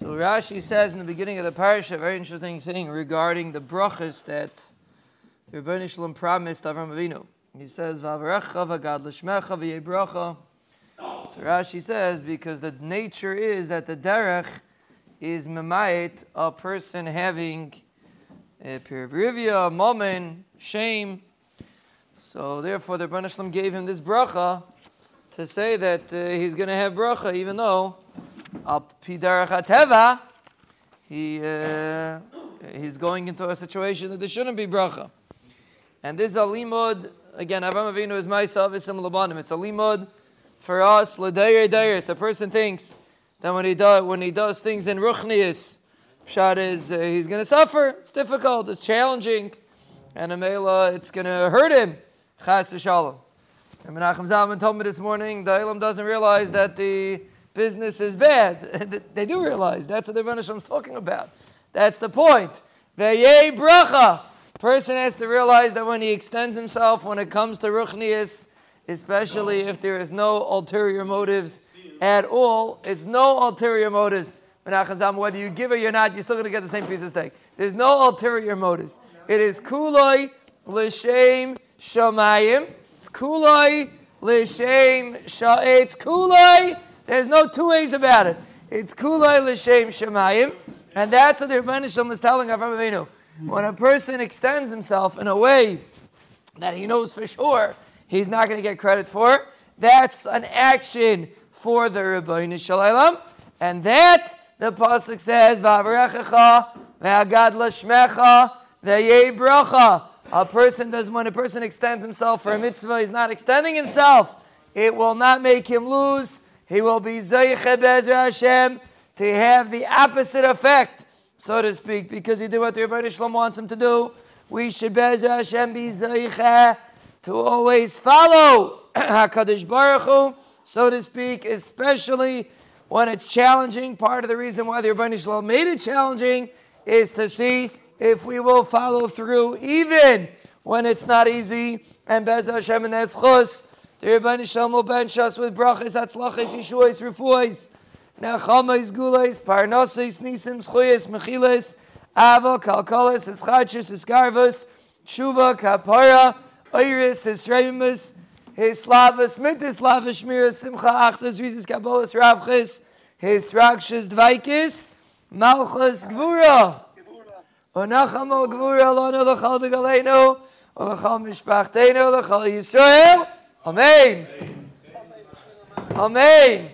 So Rashi says in the beginning of the parasha a very interesting thing regarding the brachas that the Ribbono Shel Olam promised Avram Avinu. He says, "V'avarecha v'gad l'shmecha v'yebracha." So Rashi says because the nature is that the derech is memayit a person having a perivrivia, moment, shame. So therefore, the Ribbono Shel Olam gave him this bracha to say that uh, he's going to have bracha, even though pidarach hateva, he uh, he's going into a situation that there shouldn't be bracha. And this is a limud again. Avram Avinu is myself isim labanim. It's a limud for us l'dayer dayer. A person thinks that when he does when he does things in ruchnius, shot is uh, he's going to suffer. It's difficult. It's challenging, and Amela, it's going to hurt him. Chas v'shalom. And Menachem Zalman told me this morning the Elam doesn't realize that the business is bad. they do realize that's what the Rebbe is talking about. That's the point. Ve'yei bracha. Person has to realize that when he extends himself, when it comes to ruchnias, especially if there is no ulterior motives at all, it's no ulterior motives. Whether you give it or not, you're still going to get the same piece of steak. There's no ulterior motives. It is kuloi l'shem shamayim. It's kuloi l'shem sha. It's kuloi. There's no two ways about it. It's kuloi l'shem shamayim, and that's what the Ribbono Shel Olam was telling Avraham Avinu. When a person extends himself in a way that he knows for sure he's not going to get credit for, that's an action for the Ribbono Shel Olam, and that the pasuk says, "Va'averechecha ve'agad lashmecha ve'yei bracha." A person does when a person extends himself for a mitzvah, he's not extending himself. It will not make him lose. He will be bezer Hashem to have the opposite effect, so to speak, because he did what the Ribbono Shel Olam wants him to do. We should bezer Hashem be to always follow Hakadosh Baruch Hu, so to speak, especially when it's challenging. Part of the reason why the Ribbono Shel Olam made it challenging is to see if we will follow through even when it's not easy. And Bez Hashem and that's chus. The Ribbono Shel Olam bench us with brachas, atzlachas, yeshuas, refuas, nechamais, gulais, parnasis, nisim, chuyas, mechilas, ava, kalkalas, eschachis, escarvus, tshuva, kapara, iris, esremus, hislavas, mintis, lavish, simcha, achtas, rizis, kabolas, ravchis, hisrakshis, dvaikis, malchus, gvura. ונחמו גבורה לנו לכל דגלנו ולכל משפחתנו ולכל ישראל. Amém. Amém.